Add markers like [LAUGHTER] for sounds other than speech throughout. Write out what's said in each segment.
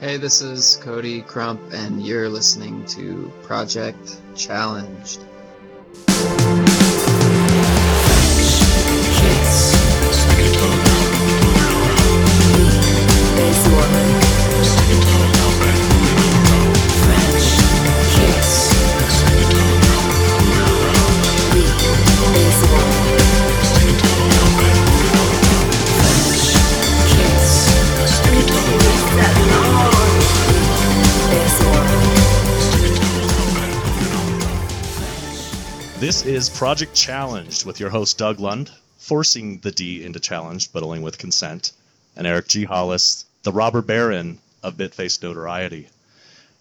Hey, this is Cody Crump, and you're listening to Project Challenged. This is Project Challenged with your host Doug Lund, forcing the D into challenge, but only with consent, and Eric G. Hollis, the robber baron of Bitface notoriety.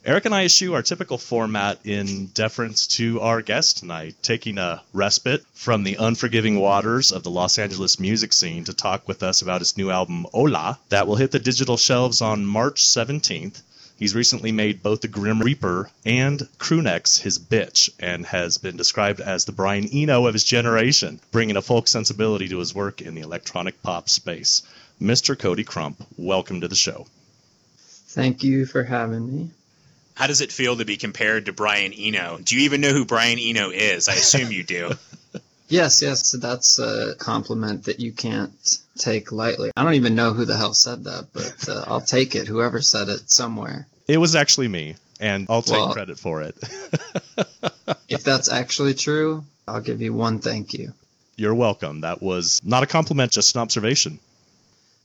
Eric and I eschew our typical format in deference to our guest tonight, taking a respite from the unforgiving waters of the Los Angeles music scene to talk with us about his new album, Hola, that will hit the digital shelves on March 17th. He's recently made both the Grim Reaper and Crewnex his bitch, and has been described as the Brian Eno of his generation, bringing a folk sensibility to his work in the electronic pop space. Mr. Cody Crump, welcome to the show. Thank you for having me. How does it feel to be compared to Brian Eno? Do you even know who Brian Eno is? I assume you do. [LAUGHS] Yes, yes, that's a compliment that you can't take lightly. I don't even know who the hell said that, but uh, [LAUGHS] I'll take it. Whoever said it somewhere. It was actually me, and I'll take Well- credit for it. [LAUGHS] If that's actually true, I'll give you one thank you. You're welcome. That was not a compliment, just an observation.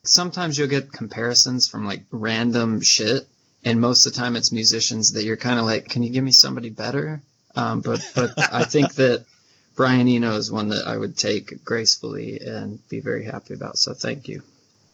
Sometimes you'll get comparisons from like random shit, and most of the time it's musicians that you're kind of like, can you give me somebody better? Um, but but I think that [LAUGHS] Brian Eno is one that I would take gracefully and be very happy about. So thank you.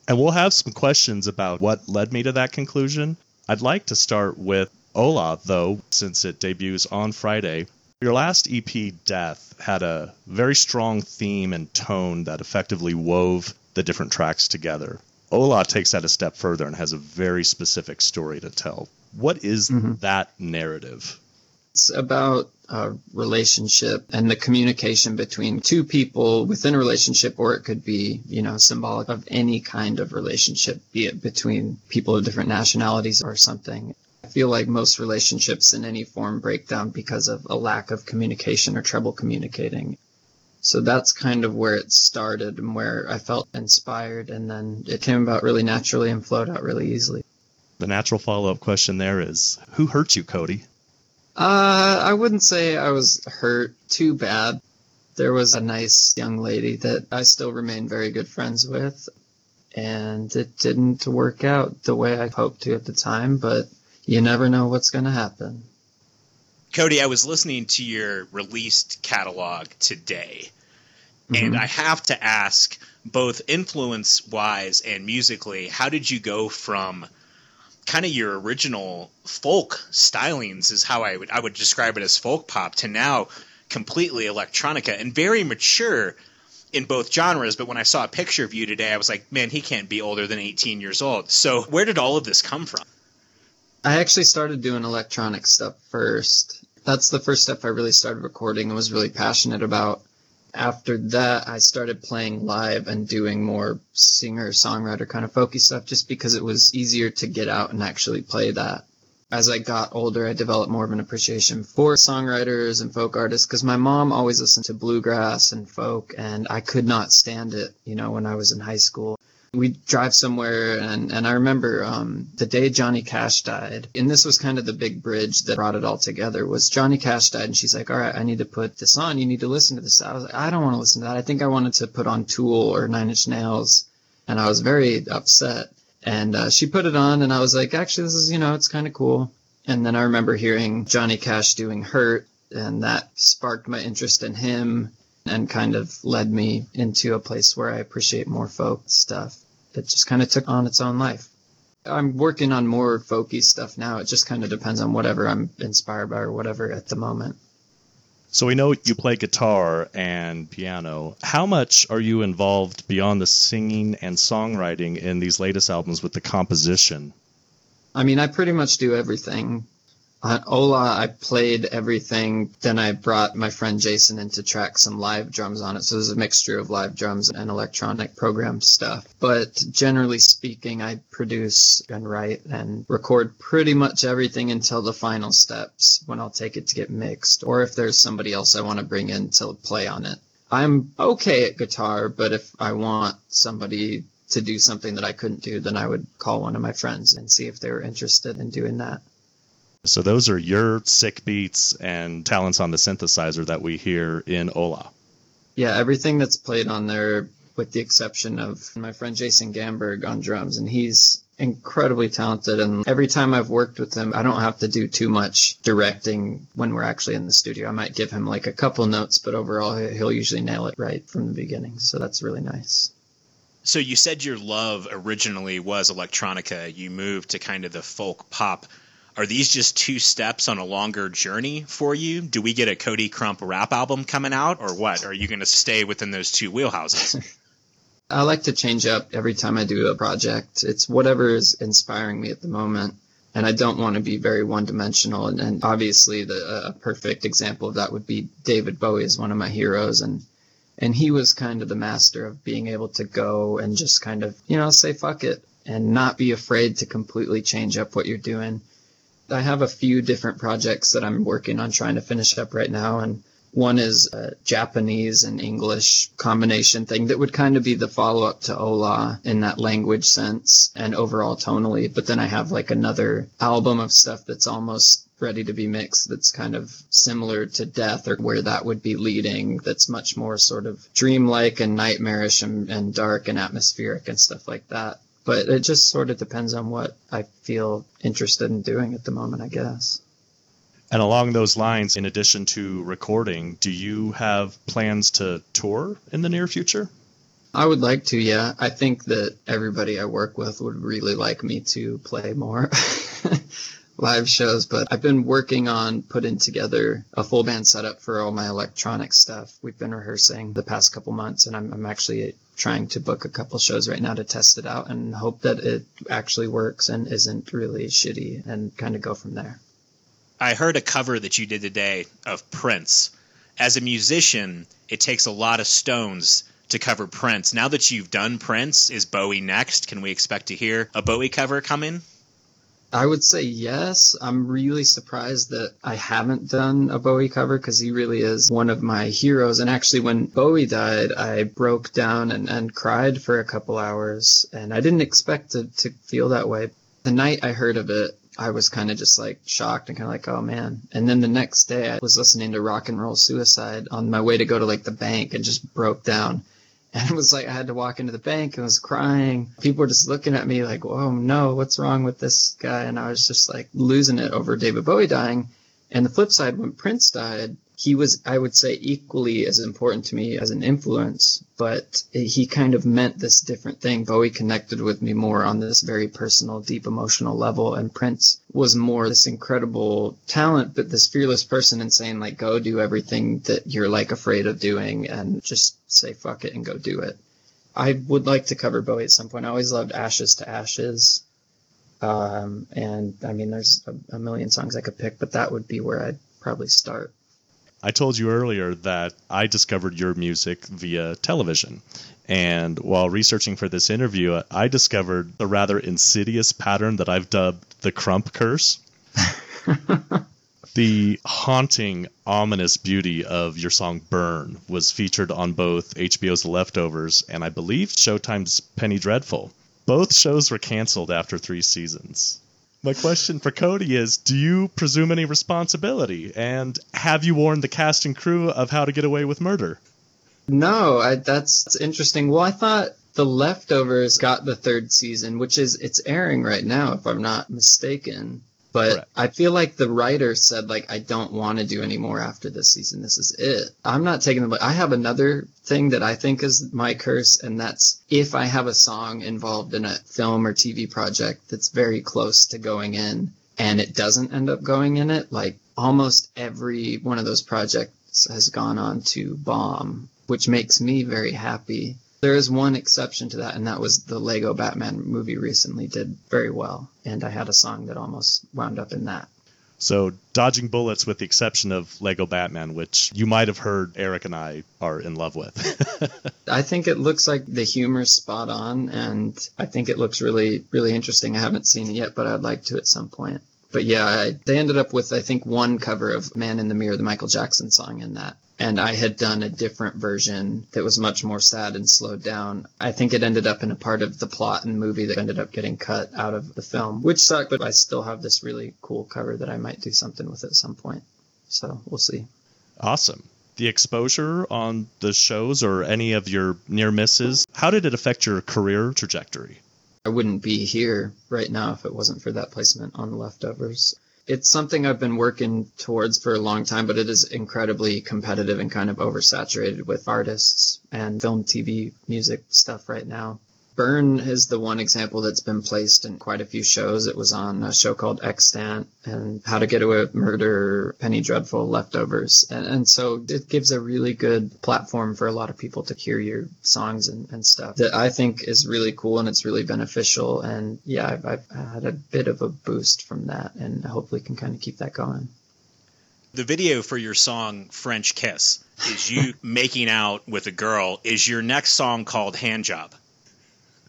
And we'll have some questions about what led me to that conclusion. I'd like to start with Ola, though, since it debuts on Friday. Your last EP, Death, had a very strong theme and tone that effectively wove the different tracks together. Ola takes that a step further and has a very specific story to tell. What is Mhm. that narrative? It's about a relationship and the communication between two people within a relationship, or it could be, you know, symbolic of any kind of relationship, be it between people of different nationalities or something. I feel like most relationships in any form break down because of a lack of communication or trouble communicating. So that's kind of where it started and where I felt inspired, and then it came about really naturally and flowed out really easily. The natural follow up question there is Who hurt you, Cody? Uh, I wouldn't say I was hurt too bad. There was a nice young lady that I still remain very good friends with, and it didn't work out the way I hoped to at the time, but you never know what's going to happen. Cody, I was listening to your released catalog today, and Mhm. I have to ask, both influence wise and musically, how did you go from kind of your original folk stylings is how I would I would describe it as folk pop to now completely electronica and very mature in both genres but when I saw a picture of you today I was like man he can't be older than 18 years old so where did all of this come from I actually started doing electronic stuff first. That's the first stuff I really started recording and was really passionate about. After that, I started playing live and doing more singer songwriter kind of folky stuff just because it was easier to get out and actually play that. As I got older, I developed more of an appreciation for songwriters and folk artists because my mom always listened to bluegrass and folk, and I could not stand it, you know, when I was in high school we'd drive somewhere and, and I remember um, the day Johnny Cash died, and this was kind of the big bridge that brought it all together, was Johnny Cash died and she's like, all right, I need to put this on. You need to listen to this. I was like, I don't want to listen to that. I think I wanted to put on Tool or Nine Inch Nails, and I was very upset. And uh, she put it on, and I was like, actually, this is, you know, it's kind of cool. And then I remember hearing Johnny Cash doing Hurt, and that sparked my interest in him and kind of led me into a place where I appreciate more folk stuff. It just kind of took on its own life. I'm working on more folky stuff now. It just kind of depends on whatever I'm inspired by or whatever at the moment. So we know you play guitar and piano. How much are you involved beyond the singing and songwriting in these latest albums with the composition? I mean, I pretty much do everything. On Ola, I played everything. Then I brought my friend Jason in to track some live drums on it. So there's a mixture of live drums and electronic program stuff. But generally speaking, I produce and write and record pretty much everything until the final steps when I'll take it to get mixed, or if there's somebody else I want to bring in to play on it. I'm okay at guitar, but if I want somebody to do something that I couldn't do, then I would call one of my friends and see if they were interested in doing that. So those are your sick beats and talents on the synthesizer that we hear in Ola. Yeah, everything that's played on there, with the exception of my friend Jason Gamberg on drums, and he's incredibly talented. And every time I've worked with him, I don't have to do too much directing when we're actually in the studio. I might give him like a couple notes, but overall, he'll usually nail it right from the beginning. So that's really nice. So you said your love originally was electronica. You moved to kind of the folk pop are these just two steps on a longer journey for you? Do we get a Cody Crump rap album coming out, or what? Are you going to stay within those two wheelhouses? [LAUGHS] I like to change up every time I do a project. It's whatever is inspiring me at the moment. And I don't want to be very one dimensional. And, and, obviously, the uh, perfect example of that would be David Bowie is one of my heroes. And and he was kind of the master of being able to go and just kind of, you know, say fuck it and not be afraid to completely change up what you're doing I have a few different projects that I'm working on trying to finish up right now, and one is a Japanese and English combination thing that would kind of be the follow up to Ola in that language sense and overall tonally. But then I have like another album of stuff that's almost ready to be mixed that's kind of similar to Death or where that would be leading, that's much more sort of dreamlike and nightmarish and, and dark and atmospheric and stuff like that but it just sort of depends on what I feel interested in doing at the moment, I guess. And along those lines, in addition to recording, do you have plans to tour in the near future? I would like to, yeah. I think that everybody I work with would really like me to play more [LAUGHS] live shows, but I've been working on putting together a full band setup for all my electronic stuff. We've been rehearsing the past couple months, and I'm, I'm actually trying to book a couple shows right now to test it out and hope that it actually works and isn't really shitty and kind of go from there. I heard a cover that you did today of Prince. As a musician, it takes a lot of stones to cover Prince. Now that you've done Prince, is Bowie next? Can we expect to hear a Bowie cover coming? I would say yes. I'm really surprised that I haven't done a Bowie cover because he really is one of my heroes. And actually, when Bowie died, I broke down and, and cried for a couple hours. And I didn't expect to, to feel that way. The night I heard of it, I was kind of just like shocked and kind of like, oh man. And then the next day, I was listening to Rock and Roll Suicide on my way to go to like the bank and just broke down and it was like I had to walk into the bank and was crying. People were just looking at me like, "Whoa, no, what's wrong with this guy?" And I was just like losing it over David Bowie dying. And the flip side, when Prince died, he was, I would say, equally as important to me as an influence, but he kind of meant this different thing. Bowie connected with me more on this very personal, deep emotional level, and Prince was more this incredible talent, but this fearless person and saying, like, go do everything that you're like afraid of doing and just say fuck it and go do it. I would like to cover Bowie at some point. I always loved Ashes to Ashes. Um, and I mean, there's a, a million songs I could pick, but that would be where I'd probably start. I told you earlier that I discovered your music via television. And while researching for this interview, I discovered the rather insidious pattern that I've dubbed the Crump Curse. [LAUGHS] the haunting, ominous beauty of your song Burn was featured on both HBO's The Leftovers and I believe Showtime's Penny Dreadful. Both shows were canceled after three seasons. My question for Cody is Do you presume any responsibility? And have you warned the cast and crew of how to get away with murder? No, I, that's, that's interesting. Well, I thought The Leftovers got the third season, which is it's airing right now, if I'm not mistaken. But Correct. I feel like the writer said like I don't want to do any more after this season. This is it. I'm not taking the I have another thing that I think is my curse and that's if I have a song involved in a film or TV project that's very close to going in and it doesn't end up going in it, like almost every one of those projects has gone on to bomb, which makes me very happy there is one exception to that, and that was the Lego Batman movie recently did very well, and I had a song that almost wound up in that. So, dodging bullets with the exception of Lego Batman, which you might have heard Eric and I are in love with. [LAUGHS] I think it looks like the humor's spot on, and I think it looks really, really interesting. I haven't seen it yet, but I'd like to at some point. But yeah, I, they ended up with, I think, one cover of Man in the Mirror, the Michael Jackson song in that. And I had done a different version that was much more sad and slowed down. I think it ended up in a part of the plot and movie that ended up getting cut out of the film, which sucked, but I still have this really cool cover that I might do something with at some point. So we'll see. Awesome. The exposure on the shows or any of your near misses, how did it affect your career trajectory? I wouldn't be here right now if it wasn't for that placement on the leftovers. It's something I've been working towards for a long time, but it is incredibly competitive and kind of oversaturated with artists and film, TV, music stuff right now. Burn is the one example that's been placed in quite a few shows. It was on a show called Extant and How to Get Away with Murder, Penny Dreadful, Leftovers. And, and so it gives a really good platform for a lot of people to hear your songs and, and stuff that I think is really cool and it's really beneficial. And yeah, I've, I've had a bit of a boost from that and hopefully can kind of keep that going. The video for your song French Kiss is you [LAUGHS] making out with a girl. Is your next song called Hand Job?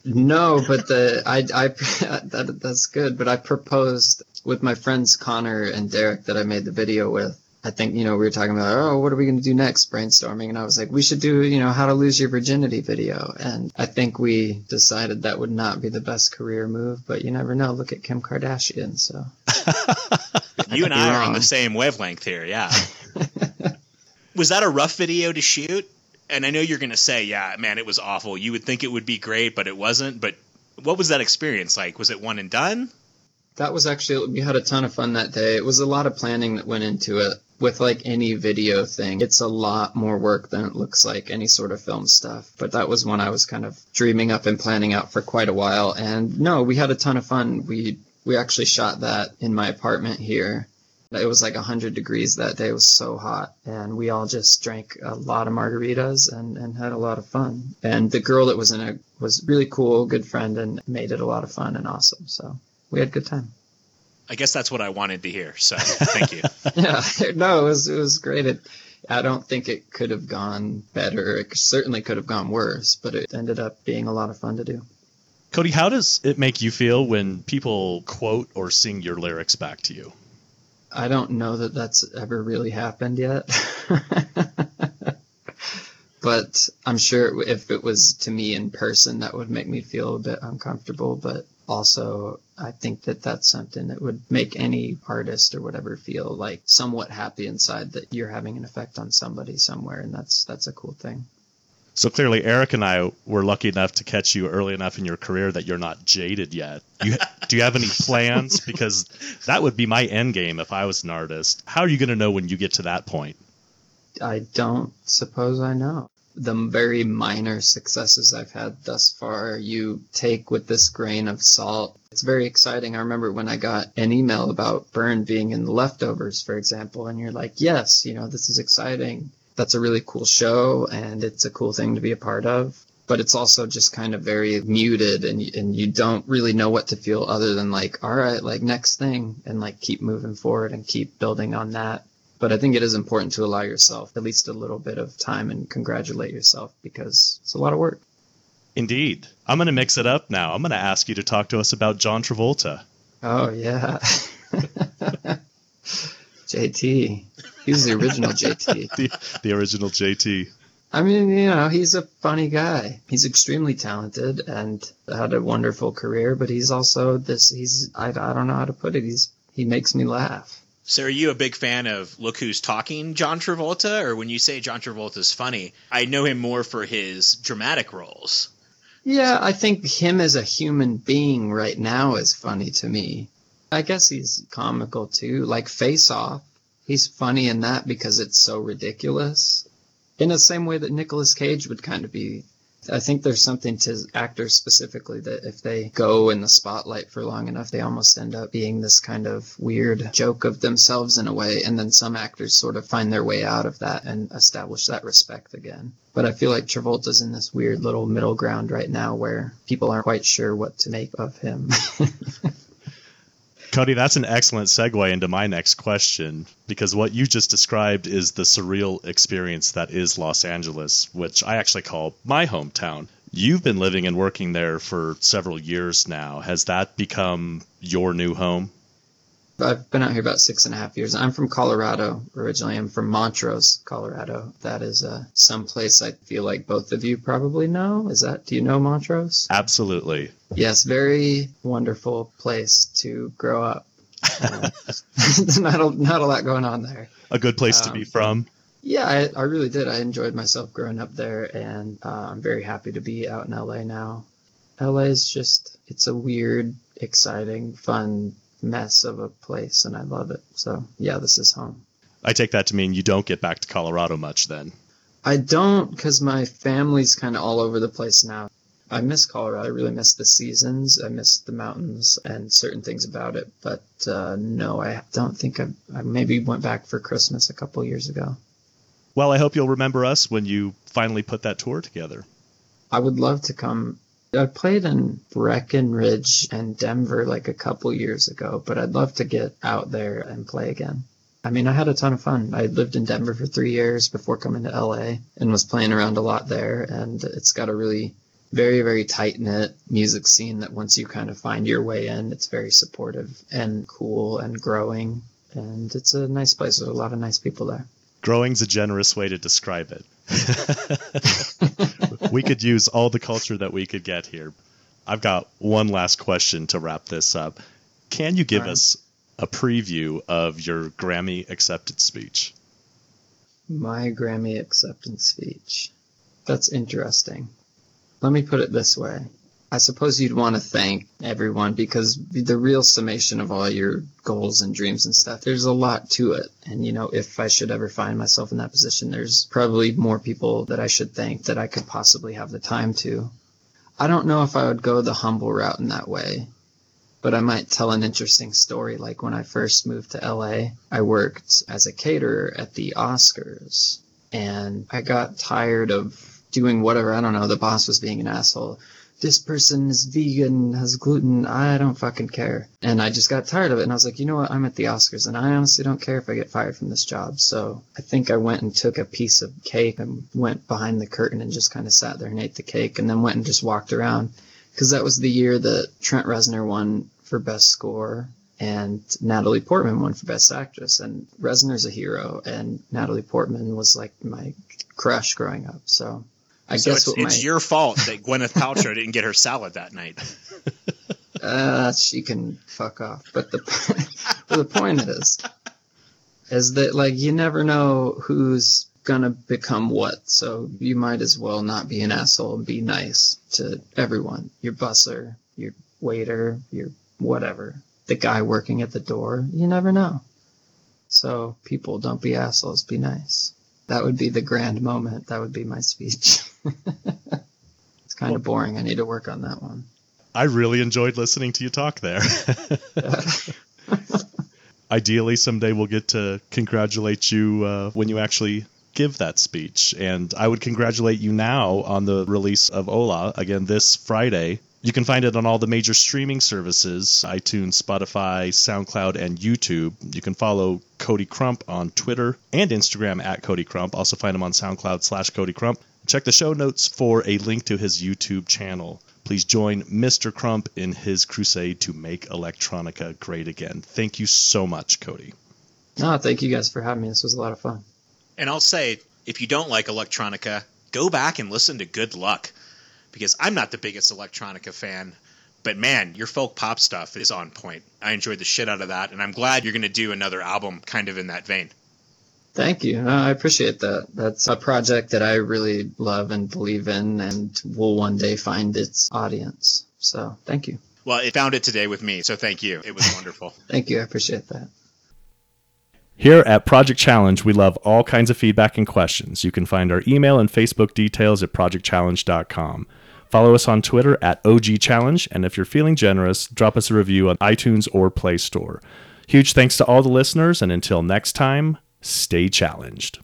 No, but the I I [LAUGHS] that that's good. But I proposed with my friends Connor and Derek that I made the video with. I think you know we were talking about oh what are we going to do next brainstorming and I was like we should do you know how to lose your virginity video and I think we decided that would not be the best career move but you never know look at Kim Kardashian so [LAUGHS] you and I are on the same wavelength here yeah [LAUGHS] was that a rough video to shoot and I know you're going to say, yeah, man, it was awful. You would think it would be great, but it wasn't. But what was that experience like? Was it one and done? That was actually, we had a ton of fun that day. It was a lot of planning that went into it. With like any video thing, it's a lot more work than it looks like any sort of film stuff. But that was one I was kind of dreaming up and planning out for quite a while. And no, we had a ton of fun. We, we actually shot that in my apartment here it was like 100 degrees that day. It was so hot. And we all just drank a lot of margaritas and, and had a lot of fun. And the girl that was in it was really cool, good friend, and made it a lot of fun and awesome. So we had a good time. I guess that's what I wanted to hear. So thank you. [LAUGHS] yeah, no, it was, it was great. It, I don't think it could have gone better. It certainly could have gone worse, but it ended up being a lot of fun to do. Cody, how does it make you feel when people quote or sing your lyrics back to you? I don't know that that's ever really happened yet. [LAUGHS] but I'm sure if it was to me in person, that would make me feel a bit uncomfortable. But also, I think that that's something that would make any artist or whatever feel like somewhat happy inside that you're having an effect on somebody somewhere, and that's that's a cool thing. So clearly, Eric and I were lucky enough to catch you early enough in your career that you're not jaded yet. You, do you have any plans? [LAUGHS] Because that would be my end game if I was an artist. How are you going to know when you get to that point? I don't suppose I know. The very minor successes I've had thus far, you take with this grain of salt. It's very exciting. I remember when I got an email about Burn being in the leftovers, for example, and you're like, yes, you know, this is exciting that's a really cool show and it's a cool thing to be a part of. But it's also just kind of very muted and, and you don't really know what to feel other than like, all right, like next thing and like keep moving forward and keep building on that. But I think it is important to allow yourself at least a little bit of time and congratulate yourself because it's a lot of work. Indeed. I'm going to mix it up now. I'm going to ask you to talk to us about John Travolta. Oh, yeah. [LAUGHS] JT. He was the original JT. [LAUGHS] the, the original JT. I mean, you know, he's a funny guy. He's extremely talented and had a wonderful career, but he's also this, he's, I, I don't know how to put it. He's, he makes me laugh. So are you a big fan of Look Who's Talking John Travolta? Or when you say John Travolta's funny, I know him more for his dramatic roles. Yeah, I think him as a human being right now is funny to me. I guess he's comical too, like Face Off he's funny in that because it's so ridiculous. In the same way that Nicolas Cage would kind of be. I think there's something to actors specifically that if they go in the spotlight for long enough, they almost end up being this kind of weird joke of themselves in a way. And then some actors sort of find their way out of that and establish that respect again. But I feel like Travolta's in this weird little middle ground right now where people aren't quite sure what to make of him. [LAUGHS] Cody, that's an excellent segue into my next question because what you just described is the surreal experience that is Los Angeles, which I actually call my hometown. You've been living and working there for several years now. Has that become your new home? I've been out here about six and a half years. I'm from Colorado originally. I'm from Montrose, Colorado. That is uh, some place I feel like both of you probably know. Is that? Do you know Montrose? Absolutely. Yes, very wonderful place to grow up. Uh, [LAUGHS] not a, not a lot going on there. A good place to be Um, from. Yeah, I, I really did. I enjoyed myself growing up there, and uh, I'm very happy to be out in LA now. LA is just, it's a weird, exciting, fun mess of a place, and I love it. So, yeah, this is home. I take that to mean you don't get back to Colorado much then. I don't, because my family's kind of all over the place now. I miss Colorado. I really miss the seasons. I miss the mountains and certain things about it. But uh, no, I don't think I, I maybe went back for Christmas a couple years ago. Well, I hope you'll remember us when you finally put that tour together. I would love to come. I played in Breckenridge and Denver like a couple years ago, but I'd love to get out there and play again. I mean, I had a ton of fun. I lived in Denver for three years before coming to LA and was playing around a lot there. And it's got a really very, very tight knit music scene that once you kind of find your way in, it's very supportive and cool and growing. And it's a nice place. There's a lot of nice people there. Growing's a generous way to describe it. [LAUGHS] we could use all the culture that we could get here. I've got one last question to wrap this up. Can you give right. us a preview of your Grammy accepted speech? My Grammy acceptance speech. That's interesting. Let me put it this way. I suppose you'd want to thank everyone because the real summation of all your goals and dreams and stuff, there's a lot to it. And, you know, if I should ever find myself in that position, there's probably more people that I should thank that I could possibly have the time to. I don't know if I would go the humble route in that way, but I might tell an interesting story. Like when I first moved to LA, I worked as a caterer at the Oscars, and I got tired of doing whatever. I don't know. The boss was being an asshole. This person is vegan, has gluten. I don't fucking care. And I just got tired of it. And I was like, you know what? I'm at the Oscars, and I honestly don't care if I get fired from this job. So I think I went and took a piece of cake and went behind the curtain and just kind of sat there and ate the cake, and then went and just walked around because that was the year that Trent Reznor won for Best Score and Natalie Portman won for Best Actress. And Reznor's a hero, and Natalie Portman was like my crush growing up. So I so guess it's, it's my, your fault that [LAUGHS] Gwyneth Paltrow didn't get her salad that night. uh, she can fuck off. But the [LAUGHS] but the point is, is that like you never know who's gonna become what. So you might as well not be an asshole and be nice to everyone. Your busser, your waiter, your whatever, the guy working at the door. You never know. So people, don't be assholes. Be nice. That would be the grand moment. That would be my speech. [LAUGHS] [LAUGHS] it's kind of boring. I need to work on that one. I really enjoyed listening to you talk there. [LAUGHS] Ideally, someday we'll get to congratulate you uh, when you actually give that speech. And I would congratulate you now on the release of Ola, again, this Friday. You can find it on all the major streaming services iTunes, Spotify, SoundCloud, and YouTube. You can follow Cody Crump on Twitter and Instagram at Cody Crump. Also, find him on SoundCloud slash Cody Crump. Check the show notes for a link to his YouTube channel. Please join Mr. Crump in his crusade to make electronica great again. Thank you so much, Cody. No, thank you guys for having me. This was a lot of fun. And I'll say, if you don't like electronica, go back and listen to Good Luck. Because I'm not the biggest electronica fan, but man, your folk pop stuff is on point. I enjoyed the shit out of that, and I'm glad you're going to do another album kind of in that vein. Thank you. Uh, I appreciate that. That's a project that I really love and believe in and will one day find its audience. So thank you. Well, it found it today with me, so thank you. It was wonderful. [LAUGHS] Thank you. I appreciate that. Here at Project Challenge, we love all kinds of feedback and questions. You can find our email and Facebook details at projectchallenge.com. Follow us on Twitter at OG Challenge, and if you're feeling generous, drop us a review on iTunes or Play Store. Huge thanks to all the listeners, and until next time, stay challenged.